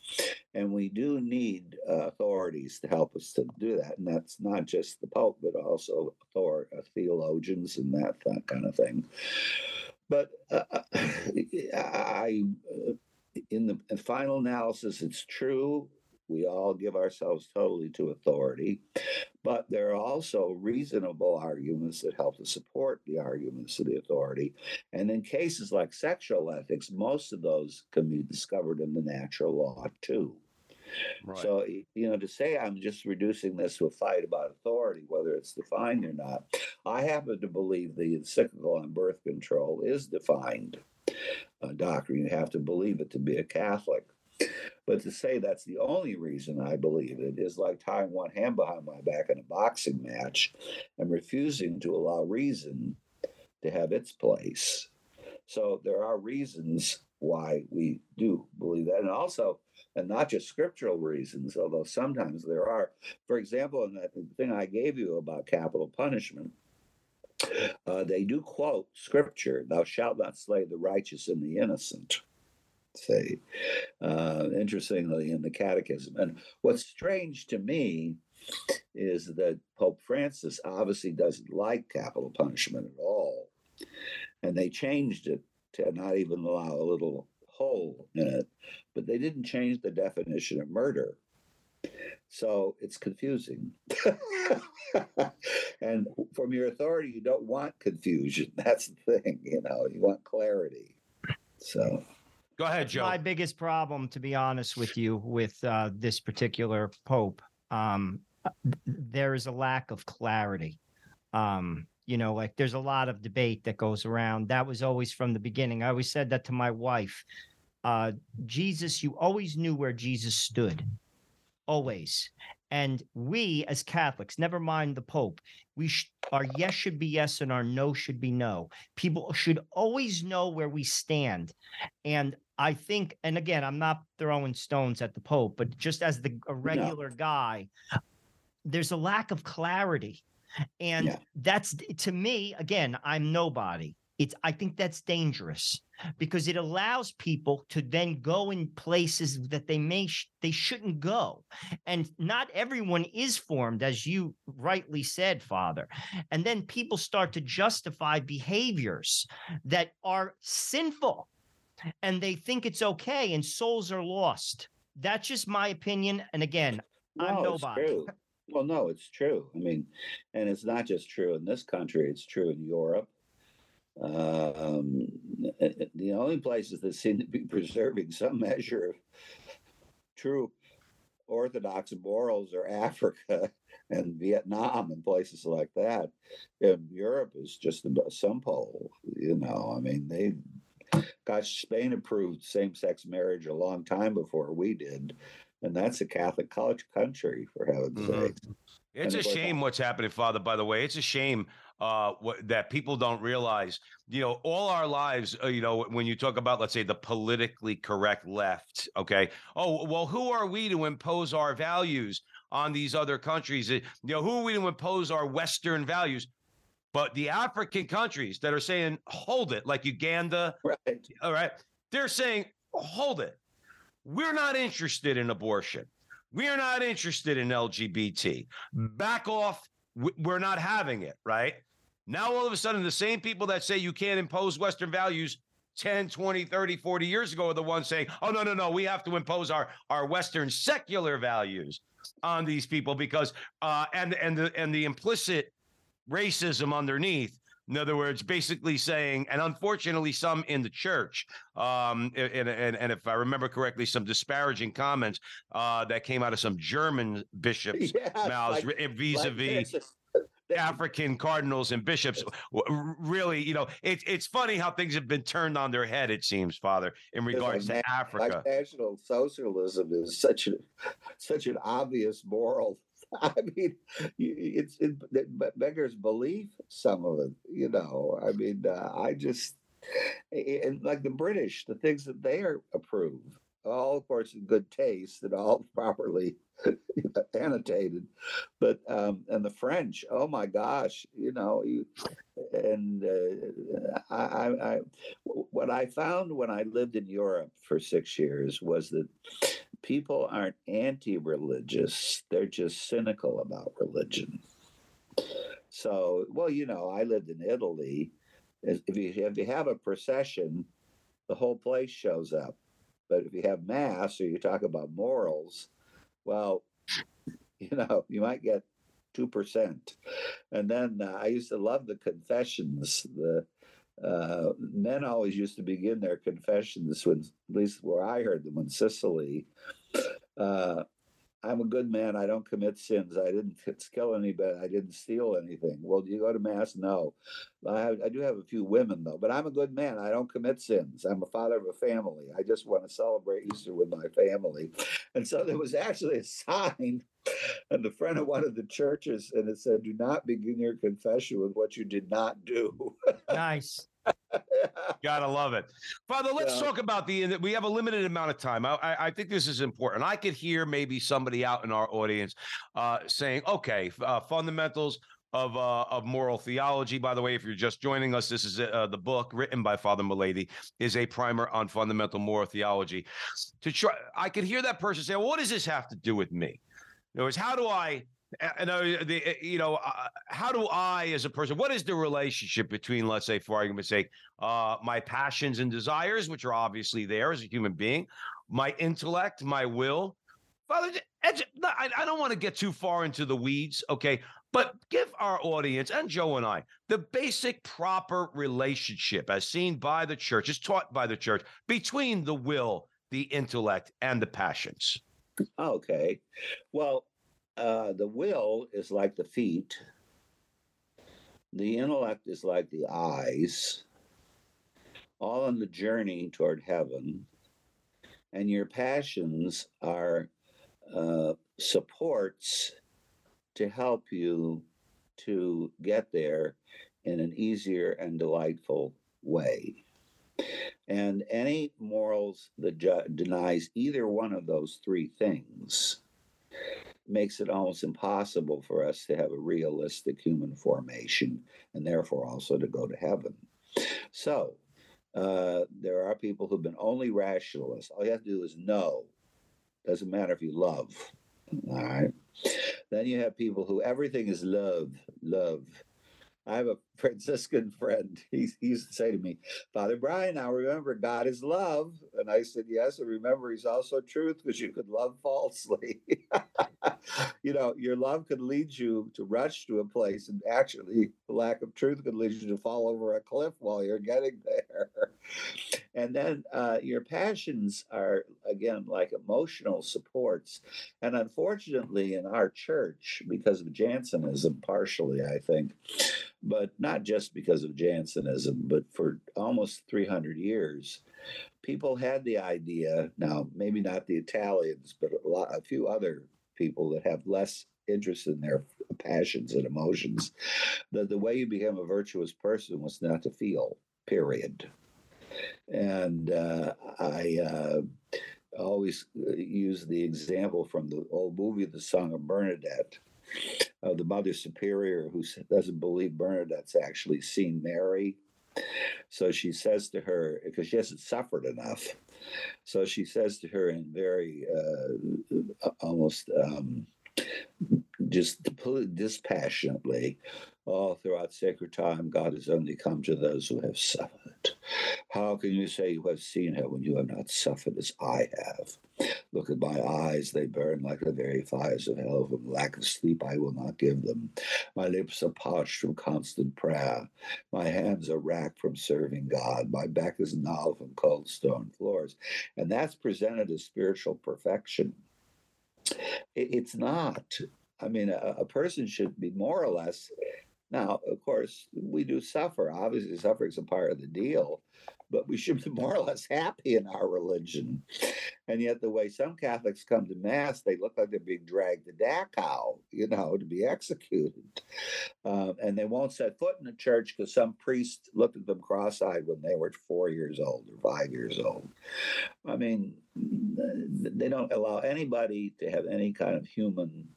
And we do need uh, authorities to help us to do that. And that's not just the Pope, but also author- uh, theologians and that, that kind of thing. But uh, I, uh, in the final analysis, it's true. We all give ourselves totally to authority, but there are also reasonable arguments that help to support the arguments of the authority. And in cases like sexual ethics, most of those can be discovered in the natural law too. Right. So, you know, to say I'm just reducing this to a fight about authority, whether it's defined or not, I happen to believe the encyclical on birth control is defined uh, doctrine. You have to believe it to be a Catholic. But to say that's the only reason I believe it is like tying one hand behind my back in a boxing match and refusing to allow reason to have its place. So there are reasons why we do believe that. And also, and not just scriptural reasons, although sometimes there are. For example, in that thing I gave you about capital punishment, uh, they do quote scripture, thou shalt not slay the righteous and the innocent. Say, uh, interestingly, in the catechism. And what's strange to me is that Pope Francis obviously doesn't like capital punishment at all. And they changed it to not even allow a little hole in it, but they didn't change the definition of murder. So it's confusing. and from your authority, you don't want confusion. That's the thing, you know, you want clarity. So, Go ahead, Joe. my biggest problem, to be honest with you, with uh, this particular pope, um, there is a lack of clarity. Um, you know, like there's a lot of debate that goes around. That was always from the beginning. I always said that to my wife. Uh, Jesus, you always knew where Jesus stood, always. And we, as Catholics, never mind the Pope, we sh- our yes should be yes and our no should be no. People should always know where we stand. And I think, and again, I'm not throwing stones at the Pope, but just as the a regular guy, there's a lack of clarity. And Yeah. that's to me, again, I'm nobody. It's I think that's dangerous because it allows people to then go in places that they may sh- they shouldn't go. And not everyone is formed, as you rightly said, Father. And then people start to justify behaviors that are sinful and they think it's okay and souls are lost. That's just my opinion. And again, I'm no, it's nobody. Well, no, it's true. I mean, and it's not just true in this country, it's true in Europe. Um, the only places that seem to be preserving some measure of true orthodox morals are Africa and Vietnam and places like that. And Europe is just a some pole, you know. I mean, they, gosh, Spain approved same sex marriage a long time before we did. And that's a Catholic college country, for heaven's Mhm. sake. It's And a shame what's happening, Father. By the way, it's a shame uh, what, that people don't realize. You know, all our lives, uh, you know, when you talk about, let's say, the politically correct left, okay. Oh, well, who are we to impose our values on these other countries? You know, who are we to impose our Western values? But the African countries that are saying, hold it, like Uganda, Right. all right, they're saying, hold it. We're not interested in abortion. We're not interested in LGBT. Back off. We're not having it, right? Now, all of a sudden, the same people that say you can't impose Western values 10, 20, 30, 40 years ago are the ones saying, oh, no, no, no, we have to impose our, our Western secular values on these people because, uh, and, and, the, and the implicit racism underneath. In other words, basically saying, and unfortunately, some in the church, um, and, and, and if I remember correctly, some disparaging comments uh, that came out of some German bishops' Yeah, mouths vis-a-vis African cardinals and bishops. Really, you know, it's it's funny how things have been turned on their head. It seems, Father, in regards like to Africa. Like National Socialism is such a such an obvious moral. I mean, it's it, it beggars belief. Some of it, you know. I mean, uh, I just and like the British, the things that they are approve, all of course in good taste and all properly annotated, but um, and the French, oh my gosh, you know, you and uh, I, I, I what I found when I lived in Europe for six years was that people aren't anti-religious; they're just cynical about religion. So, well, you know, I lived in Italy. If you if you have a procession, the whole place shows up. But if you have mass or you talk about morals, well, you know, you might get two percent. And then uh, I used to love the confessions. The uh, men always used to begin their confessions when, at least where I heard them in Sicily. Uh, I'm a good man. I don't commit sins. I didn't kill anybody. I didn't steal anything. Well, do you go to mass? No. I, have, I do have a few women though, but I'm a good man. I don't commit sins. I'm a father of a family. I just want to celebrate Easter with my family. And so there was actually a sign in the front of one of the churches, and it said, "Do not begin your confession with what you did not do." Nice. Gotta love it, Father. Let's Yeah. talk about the. We have a limited amount of time. I, I, I think this is important. I could hear maybe somebody out in our audience uh, saying, "Okay, uh, fundamentals." Of, uh, of moral theology. By the way, if you're just joining us, this is uh, the book written by Father Mullady is a primer on fundamental moral theology. To try, I could hear that person say, well, "What does this have to do with me?" In other words, how do I the, uh, you know, uh, how do I, as a person, what is the relationship between, let's say, for argument's sake, uh, my passions and desires, which are obviously there as a human being, my intellect, my will? Father, I, I don't want to get too far into the weeds, okay? But give our audience and Joe and I the basic proper relationship as seen by the church, as taught by the church, between the will, the intellect, and the passions. Okay. Well, uh, the will is like the feet, the intellect is like the eyes, all on the journey toward heaven. And your passions are uh, supports to help you to get there in an easier and delightful way. And any morals that ju- denies either one of those three things makes it almost impossible for us to have a realistic human formation and therefore also to go to heaven. So, uh, there are people who've been only rationalists. All you have to do is know. Doesn't matter if you love. All right. Then you have people who everything is love, love. I have a Franciscan friend. He, he used to say to me, Father Brian, now remember, God is love. And I said, Yes, and remember, He's also truth because you could love falsely. you know, your love could lead you to rush to a place, and actually, the lack of truth could lead you to fall over a cliff while you're getting there. And then uh, your passions are, again, like emotional supports. And unfortunately, in our church, because of Jansenism, partially, I think, but not just because of Jansenism, but for almost 300 years, people had the idea now, maybe not the Italians, but a, lot, a few other people that have less interest in their passions and emotions. that the way you became a virtuous person was not to feel, period. And uh, I uh, always uh, use the example from the old movie, The Song of Bernadette, of the Mother Superior who doesn't believe Bernadette's actually seen Mary. So she says to her, because she hasn't suffered enough. So she says to her in very uh, almost um, just dispassionately, all throughout sacred time, God has only come to those who have suffered. How can you say you have seen her when you have not suffered as I have? Look at my eyes, they burn like the very fires of hell. From lack of sleep, I will not give them. My lips are parched from constant prayer. My hands are racked from serving God. My back is gnarled from cold stone floors. And that's presented as spiritual perfection. It's not. I mean, a, a person should be more or less now, of course, we do suffer. Obviously, suffering is a part of the deal, but we should be more or less happy in our religion. And yet, the way some Catholics come to Mass, they look like they're being dragged to Dachau, you know, to be executed. Um, and they won't set foot in the church because some priest looked at them cross eyed when they were four years old or five years old. I mean, they don't allow anybody to have any kind of human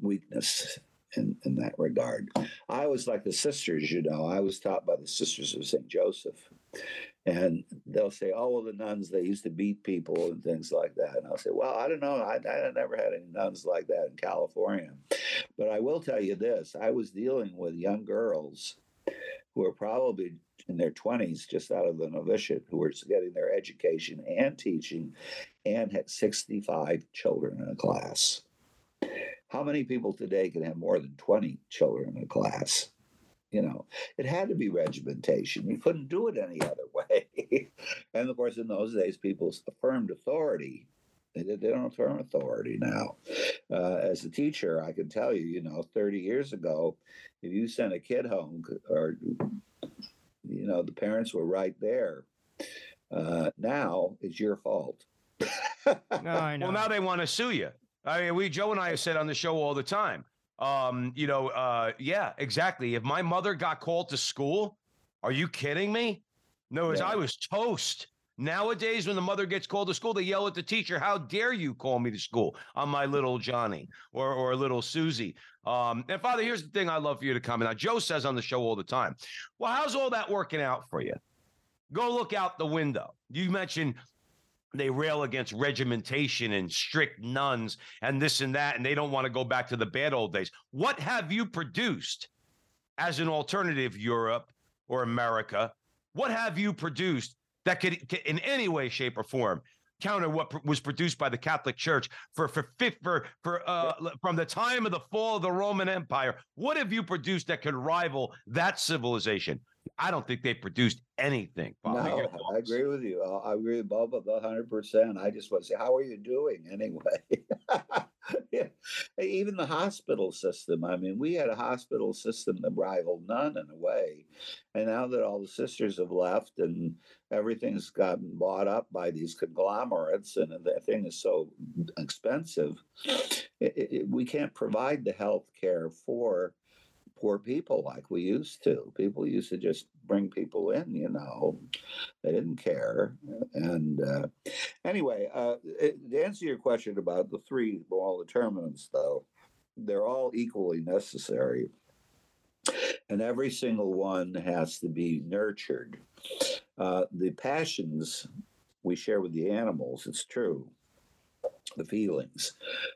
weakness in, in that regard. I was like the sisters, you know, I was taught by the sisters of St. Joseph. And they'll say, oh, well, the nuns, they used to beat people and things like that. And I'll say, well, I don't know. I, I never had any nuns like that in California. But I will tell you this I was dealing with young girls who are probably in their 20s, just out of the novitiate, who were getting their education and teaching and had 65 children in a class. How many people today can have more than 20 children in a class? You know, it had to be regimentation. You couldn't do it any other way. and of course, in those days, people affirmed authority. They, they don't affirm authority now. Uh, as a teacher, I can tell you, you know, 30 years ago, if you sent a kid home or, you know, the parents were right there. Uh, now it's your fault. no, I know. Well, now they want to sue you. I mean, we Joe and I have said on the show all the time. Um, you know, uh, yeah, exactly. If my mother got called to school, are you kidding me? No, as yeah. I was toast. Nowadays, when the mother gets called to school, they yell at the teacher, "How dare you call me to school on my little Johnny or or little Susie?" Um, and Father, here's the thing: I'd love for you to comment. Now, Joe says on the show all the time, "Well, how's all that working out for you?" Go look out the window. You mentioned they rail against regimentation and strict nuns and this and that, and they don't want to go back to the bad old days. What have you produced as an alternative, Europe or America? What have you produced that could, in any way, shape, or form, counter what was produced by the Catholic Church for for for for uh, from the time of the fall of the Roman Empire? What have you produced that could rival that civilization? I don't think they produced anything. Bob. No, I agree with you. I agree with Bob about hundred percent. I just want to say, how are you doing anyway? yeah. Even the hospital system. I mean, we had a hospital system that rivaled none in a way, and now that all the sisters have left and everything's gotten bought up by these conglomerates, and the thing is so expensive, it, it, we can't provide the health care for poor people like we used to. People used to just bring people in, you know, they didn't care. And uh, anyway, uh, it, to answer your question about the three moral determinants, though, they're all equally necessary. And every single one has to be nurtured. Uh, the passions we share with the animals, it's true, the feelings,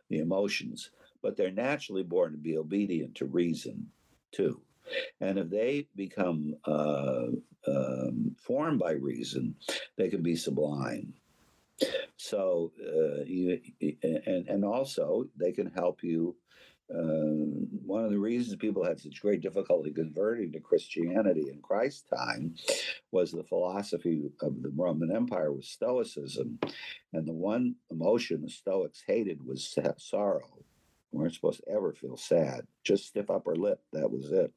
the emotions, but they're naturally born to be obedient to reason too. And if they become uh, um, formed by reason, they can be sublime. So, uh, you, and, and also they can help you. Uh, one of the reasons people had such great difficulty converting to Christianity in Christ's time was the philosophy of the Roman Empire was Stoicism. And the one emotion the Stoics hated was sorrow. We weren't supposed to ever feel sad. Just stiff upper lip. That was it.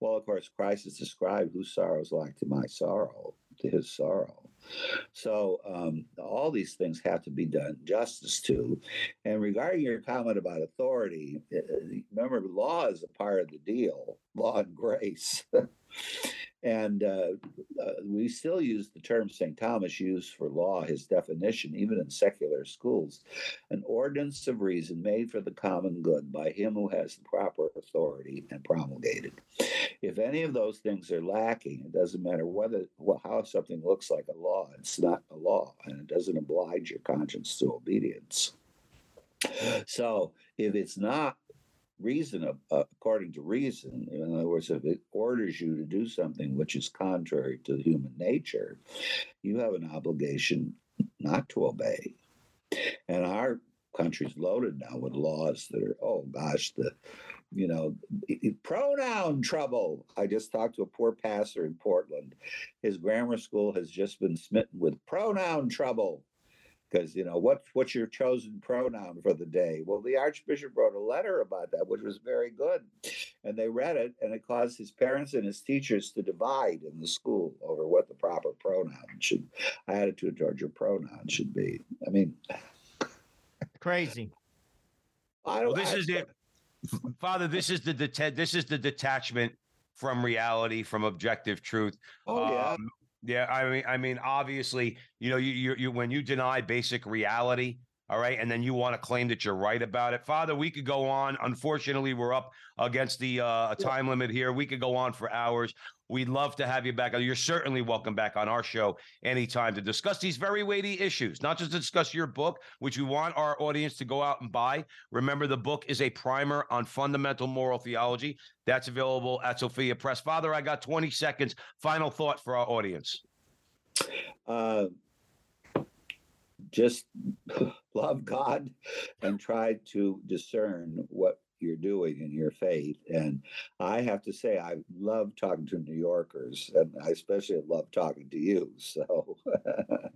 Well, of course, Christ has described whose sorrow is like to my sorrow, to his sorrow. So um, all these things have to be done justice to. And regarding your comment about authority, uh, remember, law is a part of the deal, law and grace. And uh, uh, we still use the term St. Thomas used for law, his definition, even in secular schools an ordinance of reason made for the common good by him who has the proper authority and promulgated. If any of those things are lacking, it doesn't matter whether well, how something looks like a law, it's not a law, and it doesn't oblige your conscience to obedience. So if it's not reason uh, according to reason in other words if it orders you to do something which is contrary to human nature you have an obligation not to obey. And our country's loaded now with laws that are oh gosh the you know pronoun trouble. I just talked to a poor pastor in portland. His grammar school has just been smitten with pronoun trouble because you know what what's your chosen pronoun for the day? Well the archbishop wrote a letter about that which was very good and they read it and it caused his parents and his teachers to divide in the school over what the proper pronoun should attitude towards your pronoun should be. I mean crazy. I don't, well, this I, is it. Father this is the det- this is the detachment from reality from objective truth. Oh yeah. Um, yeah, I mean, I mean, obviously, you know, you, you, you when you deny basic reality, all right, and then you want to claim that you're right about it, Father. We could go on. Unfortunately, we're up against the uh, time limit here. We could go on for hours. We'd love to have you back. You're certainly welcome back on our show anytime to discuss these very weighty issues, not just to discuss your book, which we want our audience to go out and buy. Remember, the book is a primer on fundamental moral theology. That's available at Sophia Press. Father, I got 20 seconds. Final thought for our audience. Uh, just love God and try to discern what you're doing in your faith. And I have to say, I love talking to New Yorkers, and I especially love talking to you. So,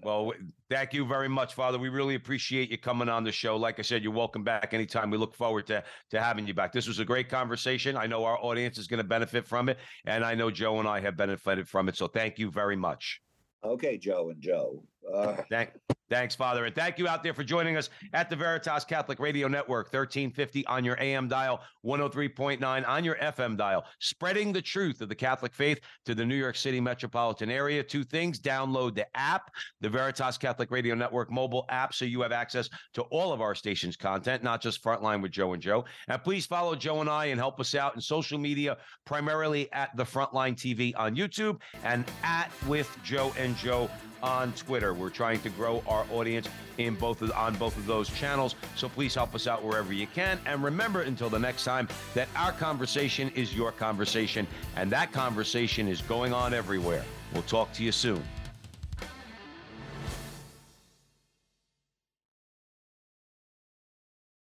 well, thank you very much, Father. We really appreciate you coming on the show. Like I said, you're welcome back anytime. We look forward to to having you back. This was a great conversation. I know our audience is going to benefit from it, and I know Joe and I have benefited from it. So, thank you very much. Okay, Joe and Joe. Uh, Thank, thanks, Father. And thank you out there for joining us at the Veritas Catholic Radio Network, 1350 on your AM dial, 103.9 on your FM dial, spreading the truth of the Catholic faith to the New York City metropolitan area. Two things download the app, the Veritas Catholic Radio Network mobile app, so you have access to all of our station's content, not just Frontline with Joe and Joe. And please follow Joe and I and help us out in social media, primarily at the Frontline TV on YouTube and at with Joe and Joe on Twitter. We're trying to grow our audience in both of, on both of those channels. So please help us out wherever you can. And remember until the next time that our conversation is your conversation and that conversation is going on everywhere. We'll talk to you soon.